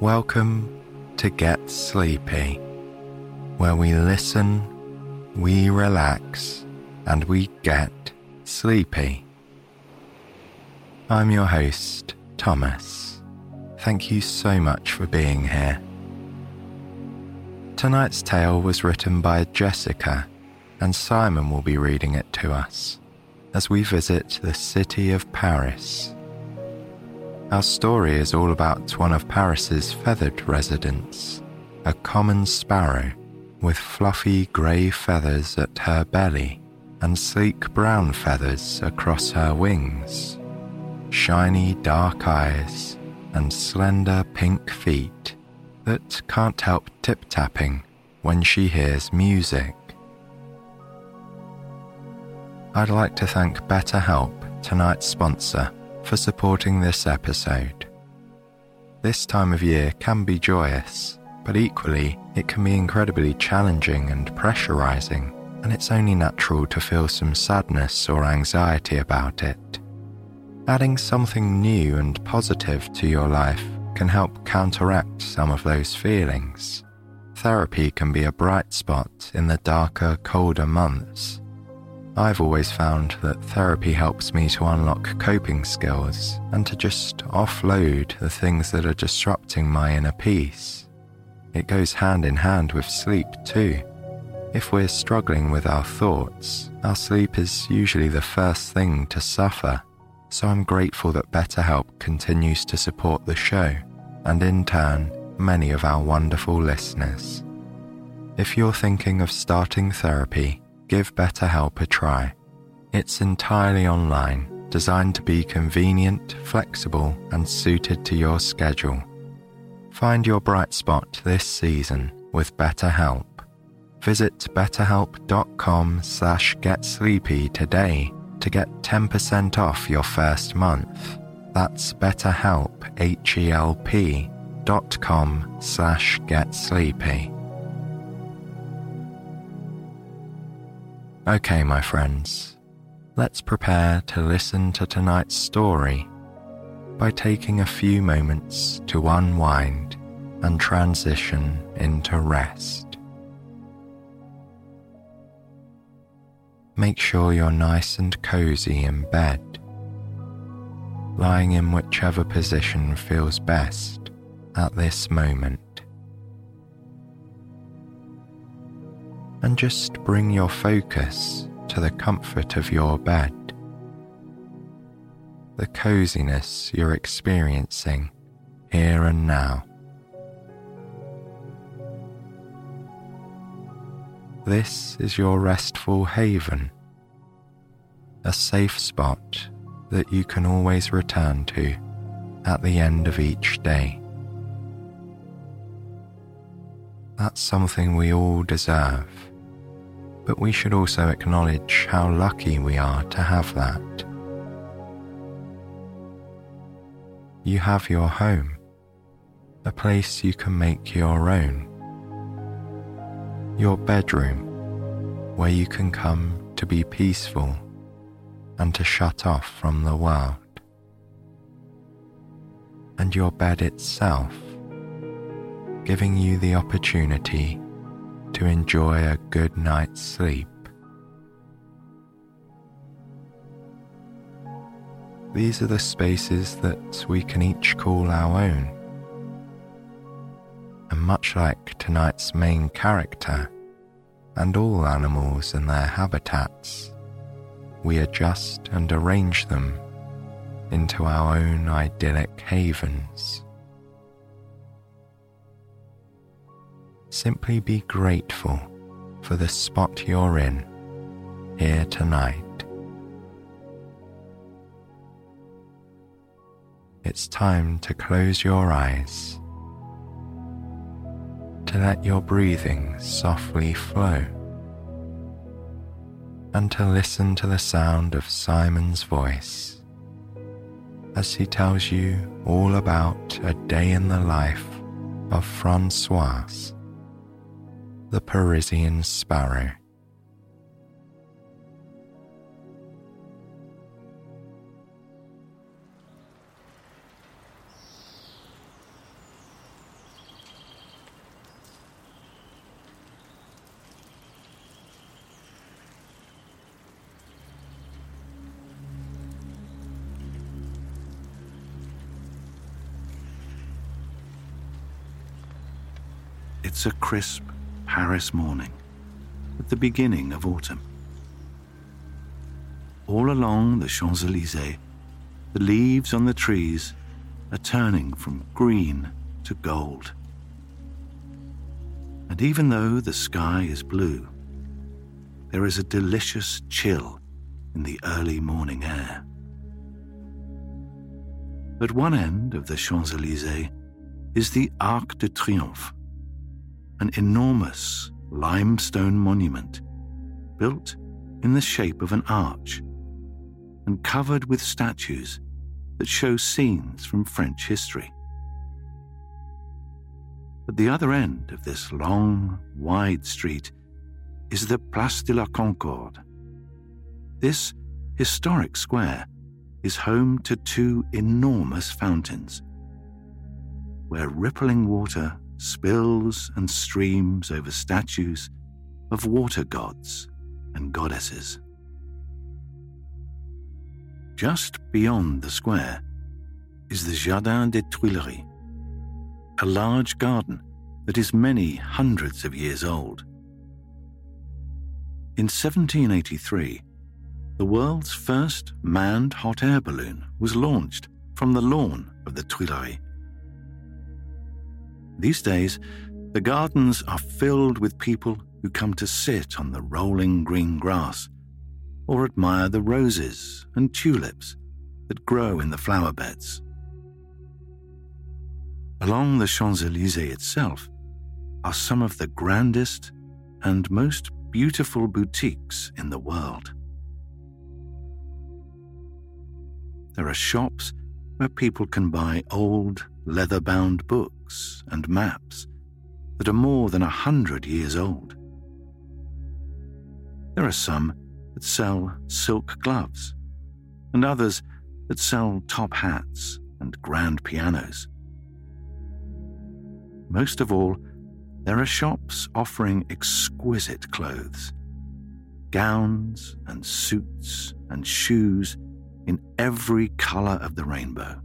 Welcome to Get Sleepy, where we listen, we relax, and we get sleepy. I'm your host, Thomas. Thank you so much for being here. Tonight's tale was written by Jessica, and Simon will be reading it to us as we visit the city of Paris. Our story is all about one of Paris's feathered residents, a common sparrow with fluffy grey feathers at her belly and sleek brown feathers across her wings, shiny dark eyes, and slender pink feet that can't help tip tapping when she hears music. I'd like to thank BetterHelp, tonight's sponsor, for supporting this episode. This time of year can be joyous, but equally, it can be incredibly challenging and pressurizing, and it's only natural to feel some sadness or anxiety about it. Adding something new and positive to your life can help counteract some of those feelings. Therapy can be a bright spot in the darker, colder months I've always found that therapy helps me to unlock coping skills and to just offload the things that are disrupting my inner peace. It goes hand in hand with sleep too. If we're struggling with our thoughts, our sleep is usually the first thing to suffer. So I'm grateful that BetterHelp continues to support the show and in turn, many of our wonderful listeners. If you're thinking of starting therapy, give BetterHelp a try. It's entirely online, designed to be convenient, flexible, and suited to your schedule. Find your bright spot this season with BetterHelp. Visit betterhelp.com slash getsleepy today to get 10% off your first month. That's betterhelp, H-E-L-P dot com slash getsleepy. Okay, my friends, let's prepare to listen to tonight's story by taking a few moments to unwind and transition into rest. Make sure you're nice and cozy in bed, lying in whichever position feels best at this moment. And just bring your focus to the comfort of your bed, the coziness you're experiencing here and now. This is your restful haven, a safe spot that you can always return to at the end of each day. That's something we all deserve but we should also acknowledge how lucky we are to have that. You have your home, a place you can make your own, your bedroom, where you can come to be peaceful and to shut off from the world, and your bed itself, giving you the opportunity to enjoy a good night's sleep. These are the spaces that we can each call our own. And much like tonight's main character and all animals and their habitats, we adjust and arrange them into our own idyllic havens. Simply be grateful for the spot you're in here tonight. It's time to close your eyes, to let your breathing softly flow, and to listen to the sound of Simon's voice as he tells you all about a day in the life of Francoise the Parisian sparrow. It's a crisp Paris morning at the beginning of autumn. All along the Champs Elysees, the leaves on the trees are turning from green to gold. And even though the sky is blue, there is a delicious chill in the early morning air. At one end of the Champs Elysees is the Arc de Triomphe, an enormous limestone monument built in the shape of an arch and covered with statues that show scenes from French history. At the other end of this long, wide street is the Place de la Concorde. This historic square is home to two enormous fountains, where rippling water spills and streams over statues of water gods and goddesses. Just beyond the square is the Jardin des Tuileries, a large garden that is many hundreds of years old. In 1783, the world's first manned hot air balloon was launched from the lawn of the Tuileries. These days, the gardens are filled with people who come to sit on the rolling green grass or admire the roses and tulips that grow in the flower beds. Along the Champs Elysees itself are some of the grandest and most beautiful boutiques in the world. There are shops where people can buy old, leather bound books and maps that are more than a hundred years old. There are some that sell silk gloves, and others that sell top hats and grand pianos. Most of all, there are shops offering exquisite clothes, gowns and suits and shoes in every colour of the rainbow.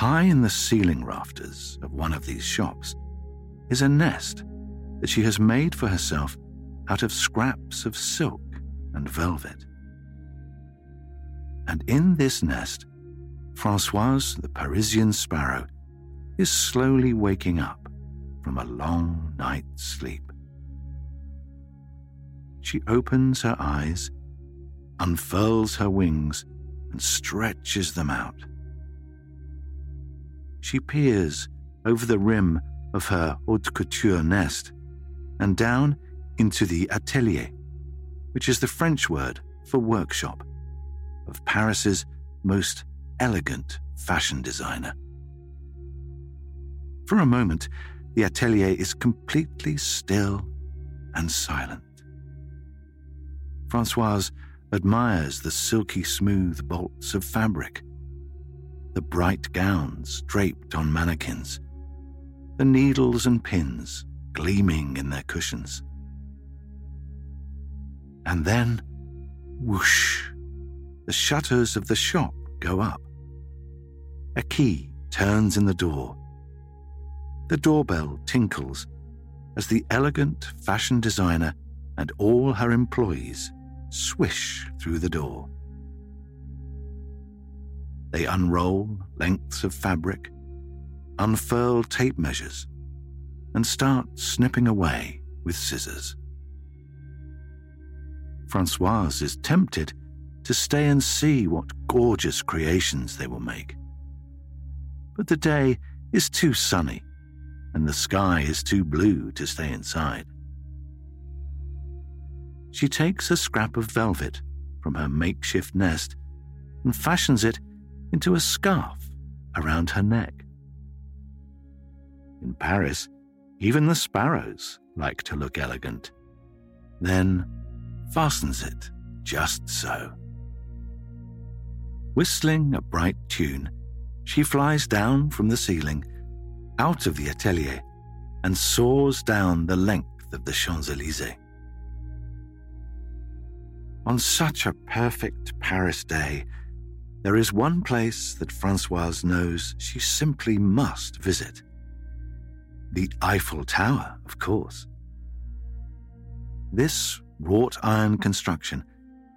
High in the ceiling rafters of one of these shops is a nest that she has made for herself out of scraps of silk and velvet. And in this nest, Francoise, the Parisian sparrow, is slowly waking up from a long night's sleep. She opens her eyes, unfurls her wings, and stretches them out. She peers over the rim of her haute couture nest and down into the atelier, which is the French word for workshop, of Paris's most elegant fashion designer. For a moment, the atelier is completely still and silent. Francoise admires the silky smooth bolts of fabric, the bright gowns draped on mannequins, the needles and pins gleaming in their cushions. And then, whoosh, the shutters of the shop go up. A key turns in the door. The doorbell tinkles as the elegant fashion designer and all her employees swish through the door. They unroll lengths of fabric, unfurl tape measures, and start snipping away with scissors. Francoise is tempted to stay and see what gorgeous creations they will make. But the day is too sunny, and the sky is too blue to stay inside. She takes a scrap of velvet from her makeshift nest and fashions it into a scarf around her neck. In Paris, even the sparrows like to look elegant. Then fastens it just so. Whistling a bright tune, she flies down from the ceiling, out of the atelier, and soars down the length of the Champs Elysees. On such a perfect Paris day, there is one place that Francoise knows she simply must visit. the Eiffel Tower, of course. This wrought iron construction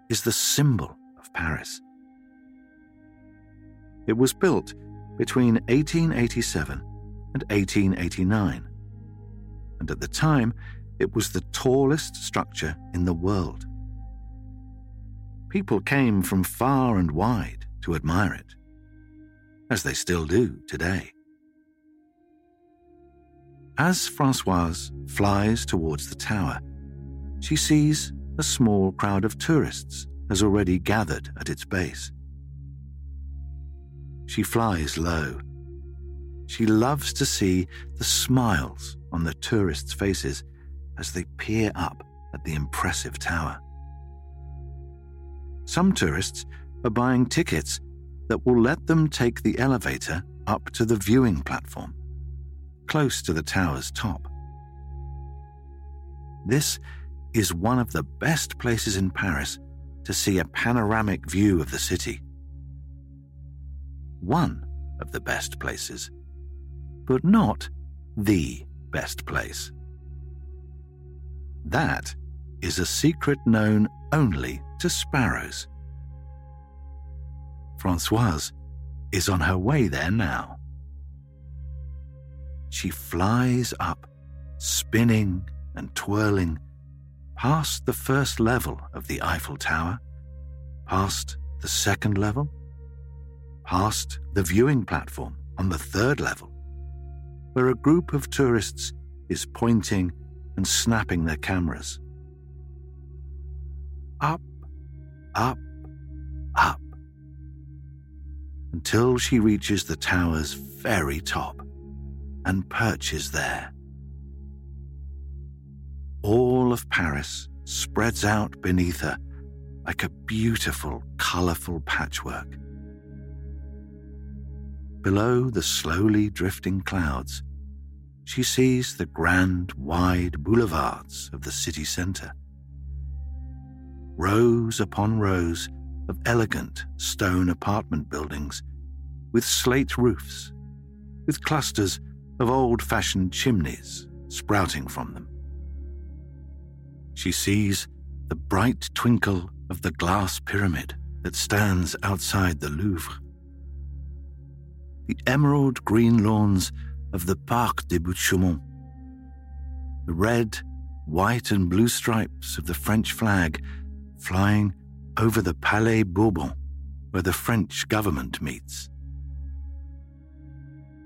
is the symbol of Paris. It was built between 1887 and 1889, and at the time it was the tallest structure in the world. People came from far and wide to admire it, as they still do today. As Francoise flies towards the tower, she sees a small crowd of tourists has already gathered at its base. She flies low. She loves to see the smiles on the tourists' faces as they peer up at the impressive tower. Some tourists are buying tickets that will let them take the elevator up to the viewing platform, close to the tower's top. This is one of the best places in Paris to see a panoramic view of the city. One of the best places, but not the best place. That is a secret known only to sparrows. Francoise is on her way there now. She flies up, spinning and twirling, past the first level of the Eiffel Tower, past the second level, past the viewing platform on the third level, where a group of tourists is pointing and snapping their cameras. Up, up, up, until she reaches the tower's very top and perches there. All of Paris spreads out beneath her like a beautiful, colourful patchwork. Below the slowly drifting clouds, she sees the grand, wide boulevards of the city centre. Rows upon rows of elegant stone apartment buildings with slate roofs, with clusters of old fashioned chimneys sprouting from them. She sees the bright twinkle of the glass pyramid that stands outside the Louvre. The emerald green lawns of the Parc des Buttes-Chaumont. The red, white, and blue stripes of the French flag flying over the Palais Bourbon, where the French government meets.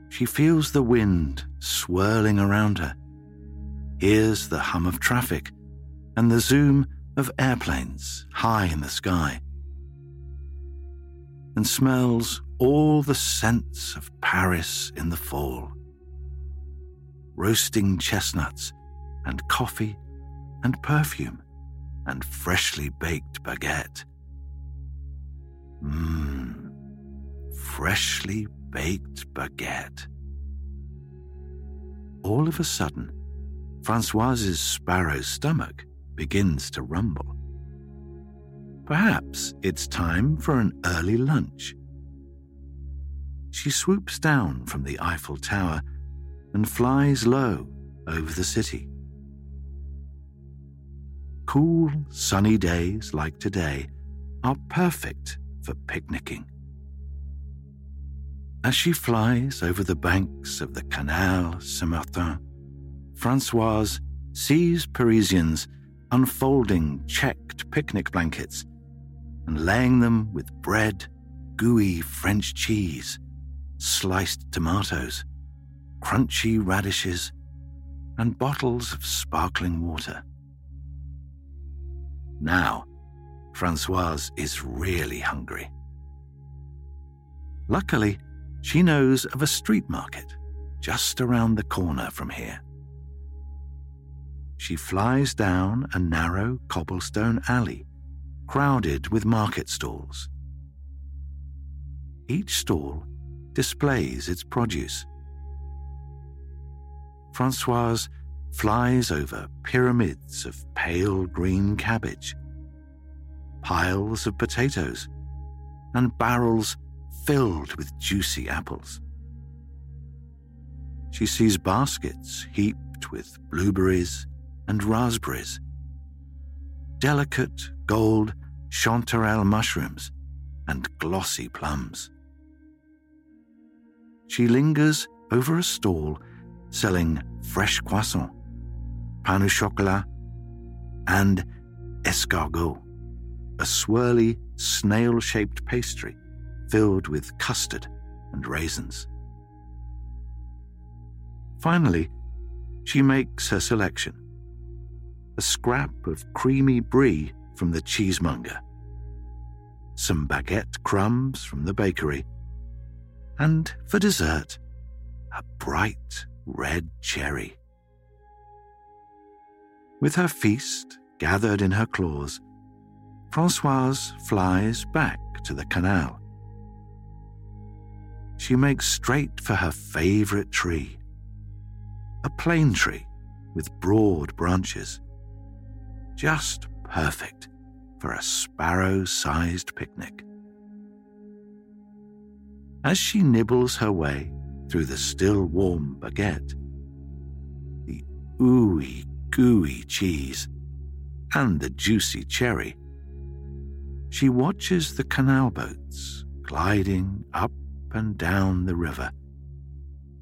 She feels the wind swirling around her, hears the hum of traffic and the zoom of airplanes high in the sky, and smells all the scents of Paris in the fall roasting chestnuts and coffee and perfume and freshly baked baguette. Mmm, freshly baked baguette. All of a sudden, Francoise's sparrow's stomach begins to rumble. Perhaps it's time for an early lunch. She swoops down from the Eiffel Tower and flies low over the city. Cool, sunny days like today are perfect for picnicking. As she flies over the banks of the Canal Saint Martin, Francoise sees Parisians unfolding checked picnic blankets and laying them with bread, gooey French cheese, sliced tomatoes, crunchy radishes, and bottles of sparkling water. Now, Francoise is really hungry. Luckily, she knows of a street market just around the corner from here. She flies down a narrow cobblestone alley crowded with market stalls. Each stall displays its produce. Francoise flies over pyramids of pale green cabbage, piles of potatoes, and barrels filled with juicy apples. she sees baskets heaped with blueberries and raspberries, delicate gold chanterelle mushrooms, and glossy plums. She lingers over a stall selling fresh croissant, pain chocolat, and escargot, a swirly, snail shaped pastry filled with custard and raisins. Finally, she makes her selection a scrap of creamy brie from the cheesemonger, some baguette crumbs from the bakery, and for dessert, a bright red cherry. With her feast gathered in her claws, Francoise flies back to the canal. She makes straight for her favourite tree, a plane tree with broad branches, just perfect for a sparrow sized picnic. As she nibbles her way through the still warm baguette, the ooey gooey cheese, and the juicy cherry, she watches the canal boats gliding up and down the river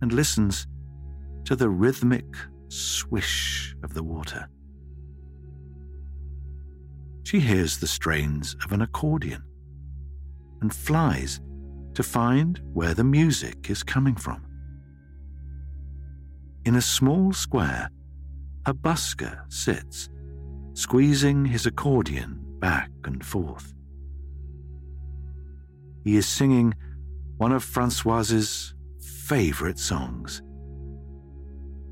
and listens to the rhythmic swish of the water. She hears the strains of an accordion and flies to find where the music is coming from. In a small square, a busker sits, squeezing his accordion back and forth. He is singing one of Francoise's favorite songs,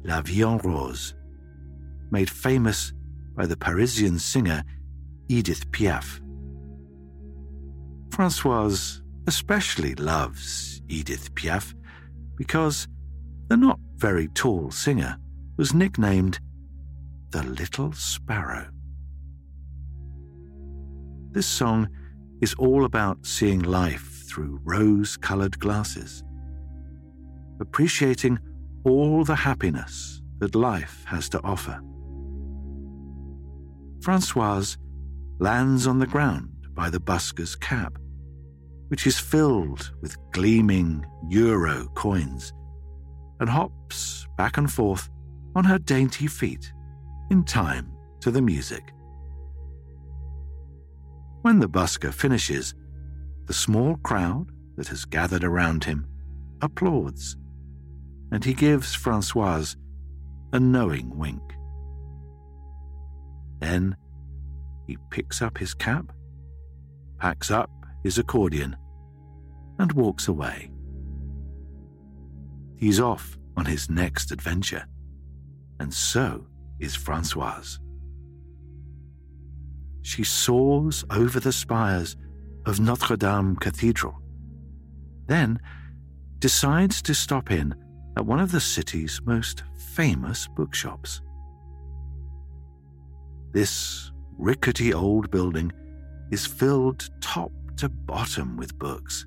La Vie en Rose, made famous by the Parisian singer Edith Piaf. Francoise especially loves Edith Piaf because the not very tall singer was nicknamed the Little Sparrow. This song is all about seeing life through rose colored glasses, appreciating all the happiness that life has to offer. Francoise lands on the ground by the busker's cap, which is filled with gleaming euro coins, and hops back and forth on her dainty feet in time to the music. When the busker finishes, the small crowd that has gathered around him applauds, and he gives Francoise a knowing wink. Then he picks up his cap, packs up his accordion, and walks away. He's off on his next adventure, and so is Francoise. She soars over the spires of Notre Dame Cathedral, then decides to stop in at one of the city's most famous bookshops. This rickety old building is filled top to bottom with books.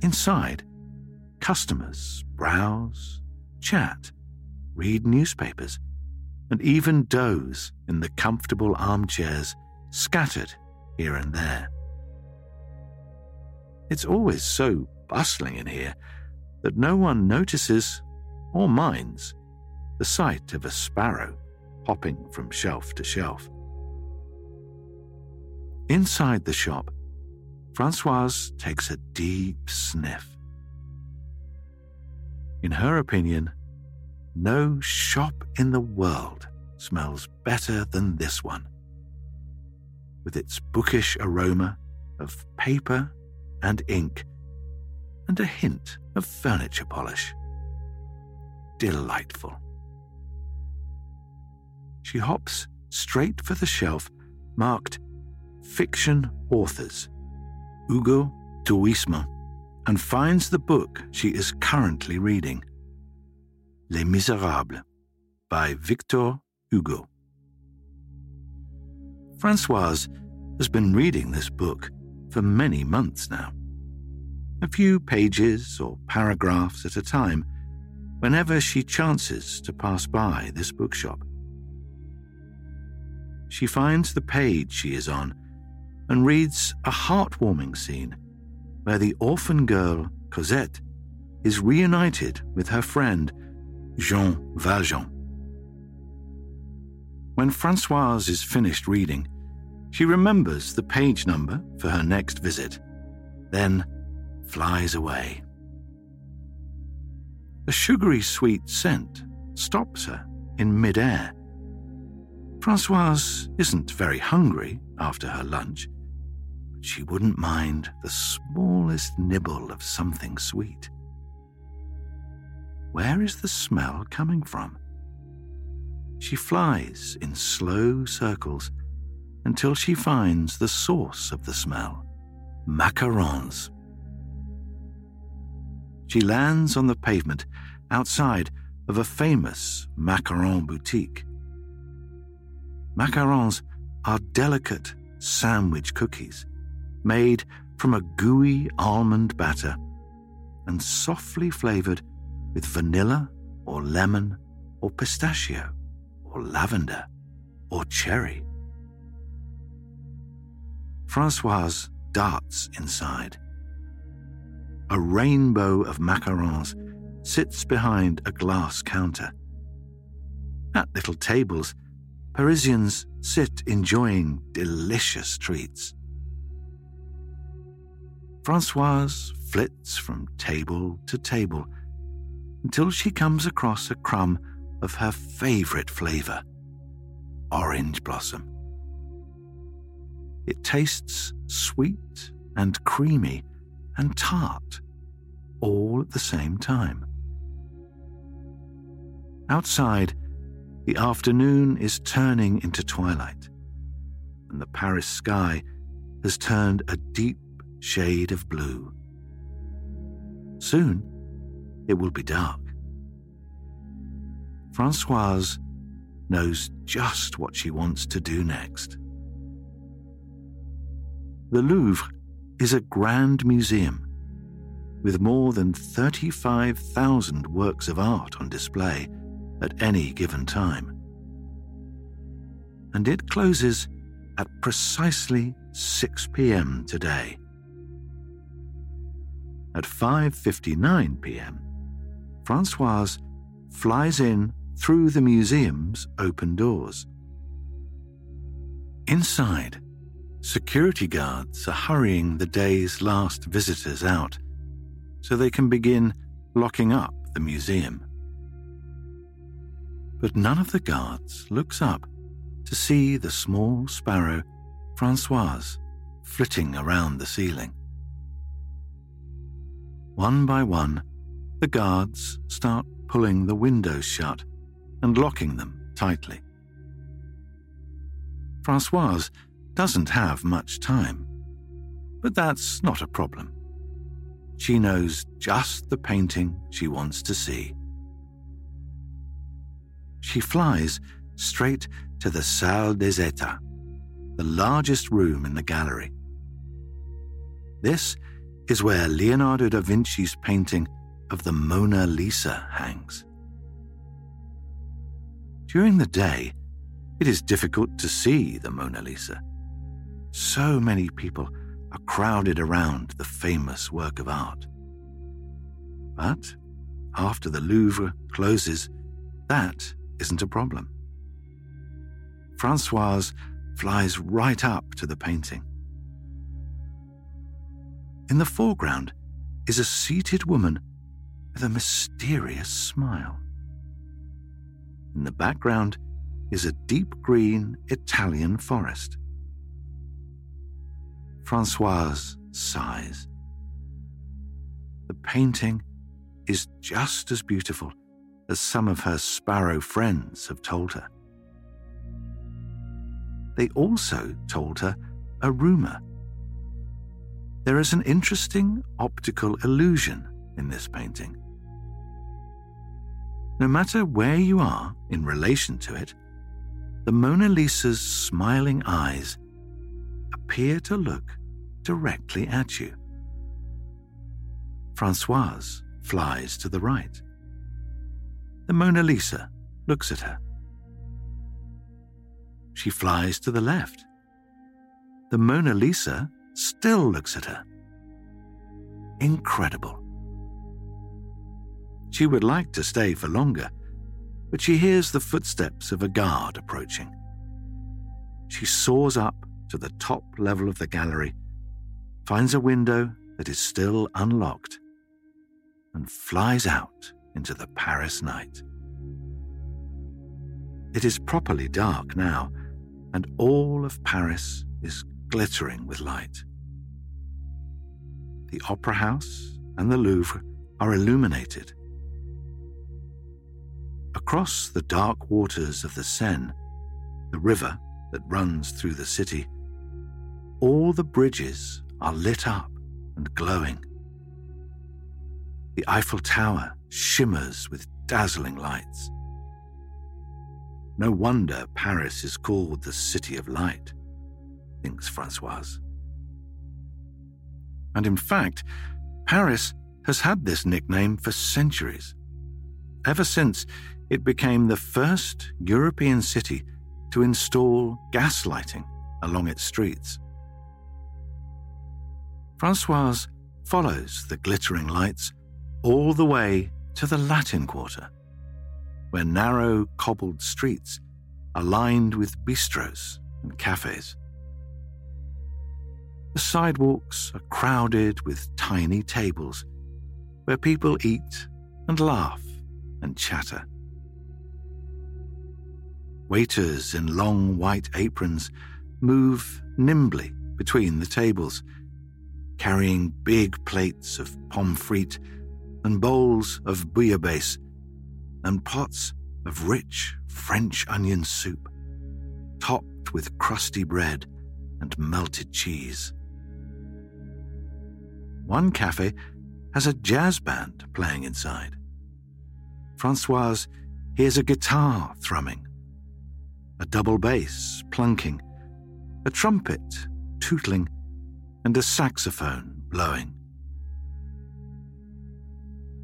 Inside, customers browse, chat, read newspapers, and even doze in the comfortable armchairs scattered here and there. It's always so bustling in here that no one notices or minds the sight of a sparrow hopping from shelf to shelf. Inside the shop, Francoise takes a deep sniff. In her opinion, no shop in the world smells better than this one. With its bookish aroma of paper and ink and a hint of furniture polish. Delightful. She hops straight for the shelf marked Fiction Authors Hugo Duisma and finds the book she is currently reading Les Miserables by Victor Hugo. Francoise has been reading this book for many months now. a few pages or paragraphs at a time, whenever she chances to pass by this bookshop. She finds the page she is on and reads a heartwarming scene where the orphan girl, Cosette, is reunited with her friend, Jean Valjean. When Francoise is finished reading, she remembers the page number for her next visit, then flies away. A sugary sweet scent stops her in midair. Francoise isn't very hungry after her lunch, but she wouldn't mind the smallest nibble of something sweet. Where is the smell coming from? She flies in slow circles until she finds the source of the smell macarons. She lands on the pavement outside of a famous macaron boutique. Macarons are delicate sandwich cookies made from a gooey almond batter and softly flavored with vanilla or lemon or pistachio or lavender or cherry. Francoise darts inside. A rainbow of macarons sits behind a glass counter. At little tables, Parisians sit enjoying delicious treats. Francoise flits from table to table until she comes across a crumb of her favorite flavor orange blossom. It tastes sweet and creamy and tart all at the same time. Outside, the afternoon is turning into twilight, and the Paris sky has turned a deep shade of blue. Soon, it will be dark. Francoise knows just what she wants to do next. The Louvre is a grand museum with more than 35,000 works of art on display at any given time. And it closes at precisely 6 p.m. today. At 5:59 p.m., Francoise flies in through the museum's open doors. Inside, security guards are hurrying the day's last visitors out so they can begin locking up the museum. But none of the guards looks up to see the small sparrow, Francoise, flitting around the ceiling. One by one, the guards start pulling the windows shut and locking them tightly. Francoise doesn't have much time, but that's not a problem. She knows just the painting she wants to see. She flies straight to the Salle des Etats, the largest room in the gallery. This is where Leonardo da Vinci's painting of the Mona Lisa hangs. During the day, it is difficult to see the Mona Lisa. So many people are crowded around the famous work of art. But after the Louvre closes, that isn't a problem. Francoise flies right up to the painting. In the foreground is a seated woman with a mysterious smile. In the background is a deep green Italian forest. Francoise sighs. The painting is just as beautiful as some of her sparrow friends have told her. They also told her a rumor. There is an interesting optical illusion in this painting. No matter where you are in relation to it, the Mona Lisa's smiling eyes appear to look directly at you. Francoise flies to the right. The Mona Lisa looks at her. She flies to the left. The Mona Lisa still looks at her. Incredible. She would like to stay for longer, but she hears the footsteps of a guard approaching. She soars up to the top level of the gallery, finds a window that is still unlocked, and flies out into the Paris night. It is properly dark now, and all of Paris is glittering with light. The Opera House and the Louvre are illuminated. Across the dark waters of the Seine, the river that runs through the city, all the bridges are lit up and glowing. The Eiffel Tower shimmers with dazzling lights. No wonder Paris is called the City of Light, thinks Francoise. And in fact, Paris has had this nickname for centuries, ever since it became the first European city to install gas lighting along its streets. Francoise follows the glittering lights all the way to the Latin Quarter, where narrow cobbled streets are lined with bistros and cafes. The sidewalks are crowded with tiny tables where people eat and laugh and chatter. Waiters in long white aprons move nimbly between the tables, carrying big plates of pommes frites and bowls of bouillabaisse and pots of rich French onion soup, topped with crusty bread and melted cheese. One cafe has a jazz band playing inside. Francoise hears a guitar thrumming a double bass plunking, a trumpet tootling, and a saxophone blowing.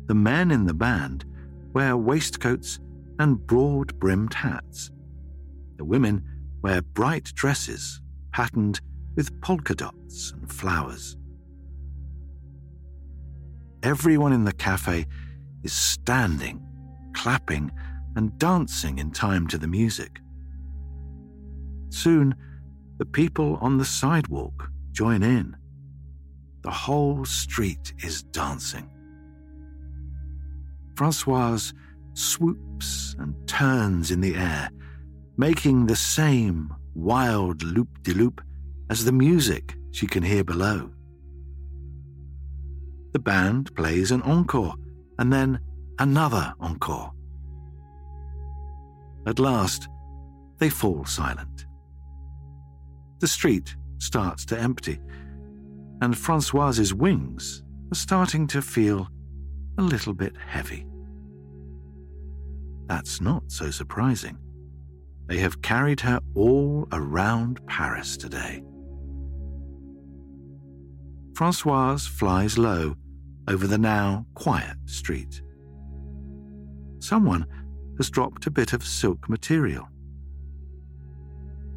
The men in the band wear waistcoats and broad brimmed hats. The women wear bright dresses patterned with polka dots and flowers. Everyone in the cafe is standing, clapping, and dancing in time to the music. Soon, the people on the sidewalk join in. The whole street is dancing. Francoise swoops and turns in the air, making the same wild loop de loop as the music she can hear below. The band plays an encore and then another encore. At last, they fall silent the street starts to empty, and Francoise's wings are starting to feel a little bit heavy. That's not so surprising. They have carried her all around Paris today. Francoise flies low over the now quiet street. Someone has dropped a bit of silk material.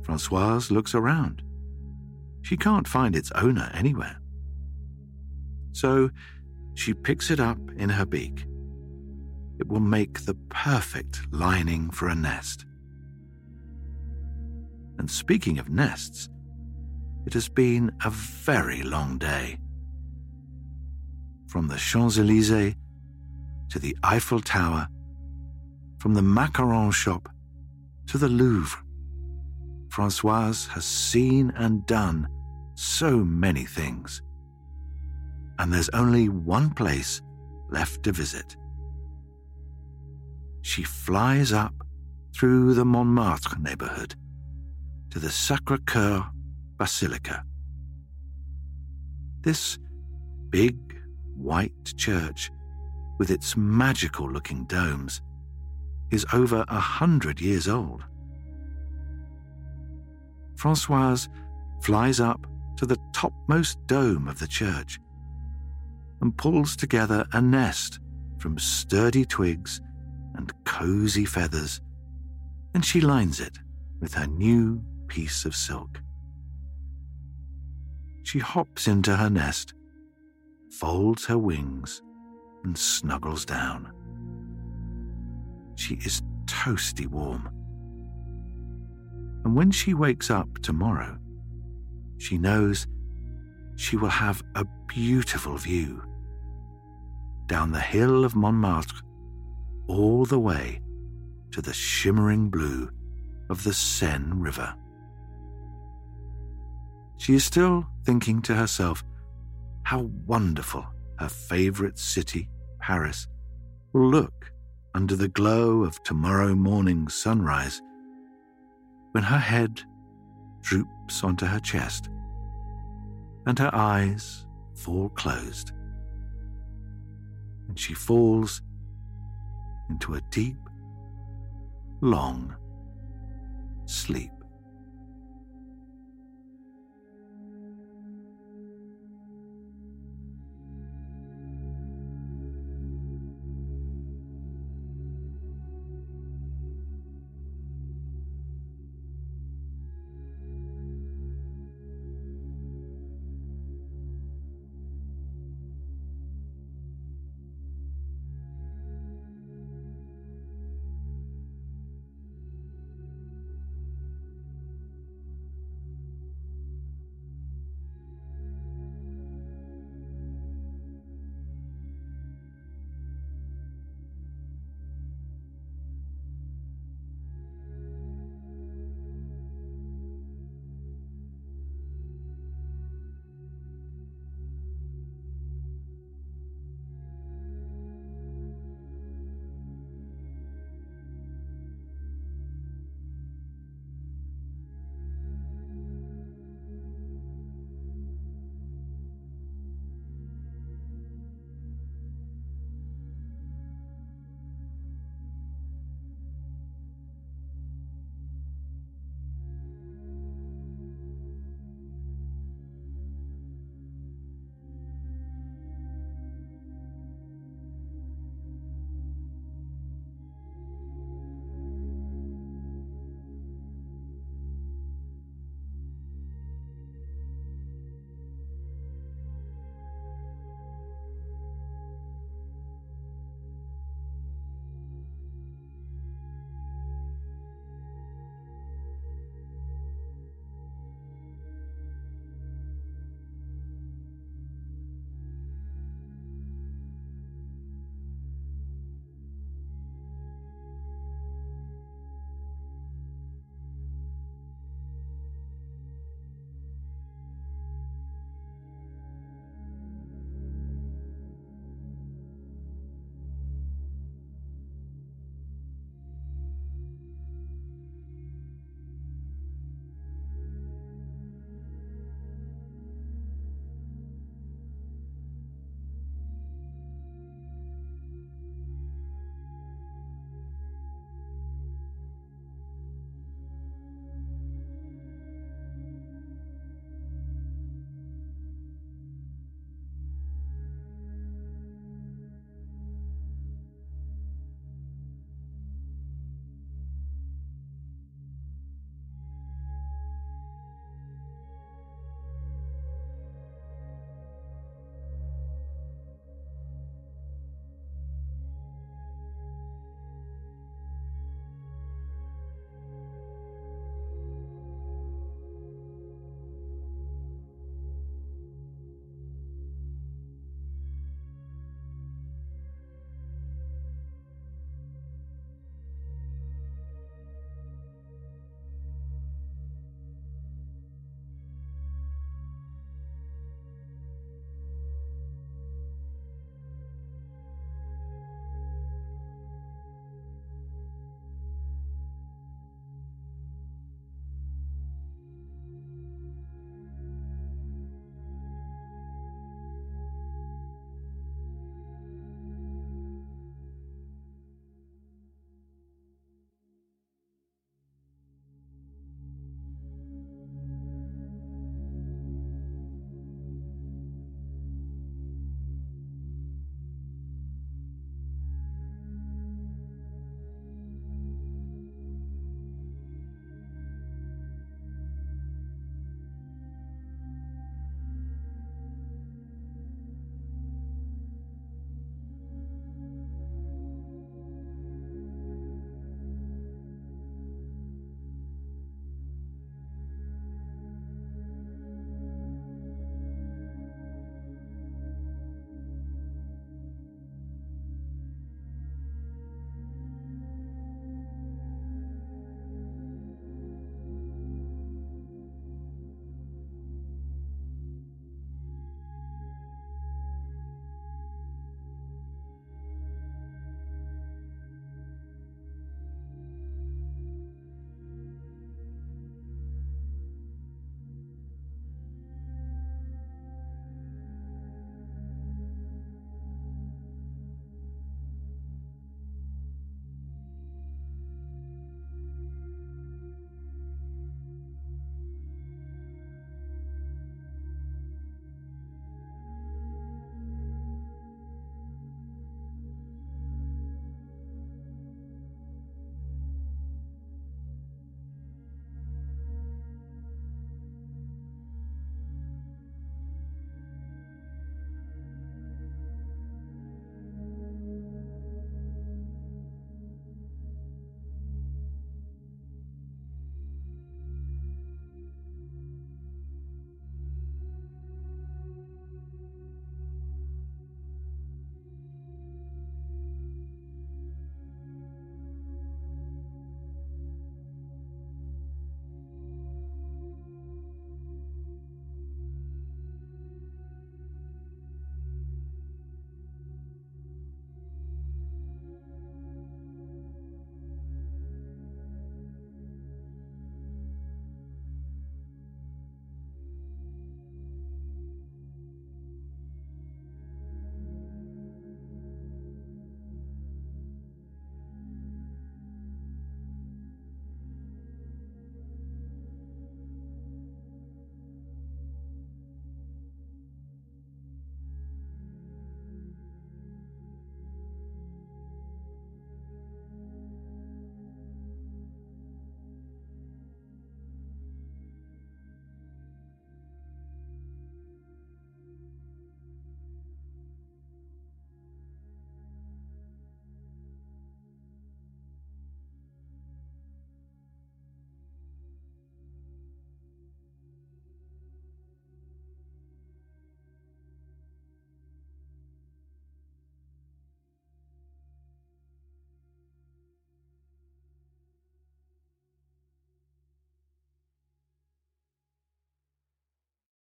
Francoise looks around. She can't find its owner anywhere. So she picks it up in her beak. It will make the perfect lining for a nest. And speaking of nests, it has been a very long day. From the Champs Elysees to the Eiffel Tower, from the macaron shop to the Louvre, Francoise has seen and done so many things. And there's only one place left to visit. She flies up through the Montmartre neighborhood to the Sacre Coeur Basilica. This big white church, with its magical looking domes, is over a hundred years old. Francoise flies up to the topmost dome of the church. and pulls together a nest from sturdy twigs and cozy feathers, and she lines it with her new piece of silk. She hops into her nest, folds her wings, and snuggles down. She is toasty warm. And when she wakes up tomorrow, she knows she will have a beautiful view down the hill of Montmartre all the way to the shimmering blue of the Seine River. She is still thinking to herself how wonderful her favourite city, Paris, will look under the glow of tomorrow morning's sunrise when her head droops onto her chest and her eyes fall closed, and she falls into a deep, long sleep.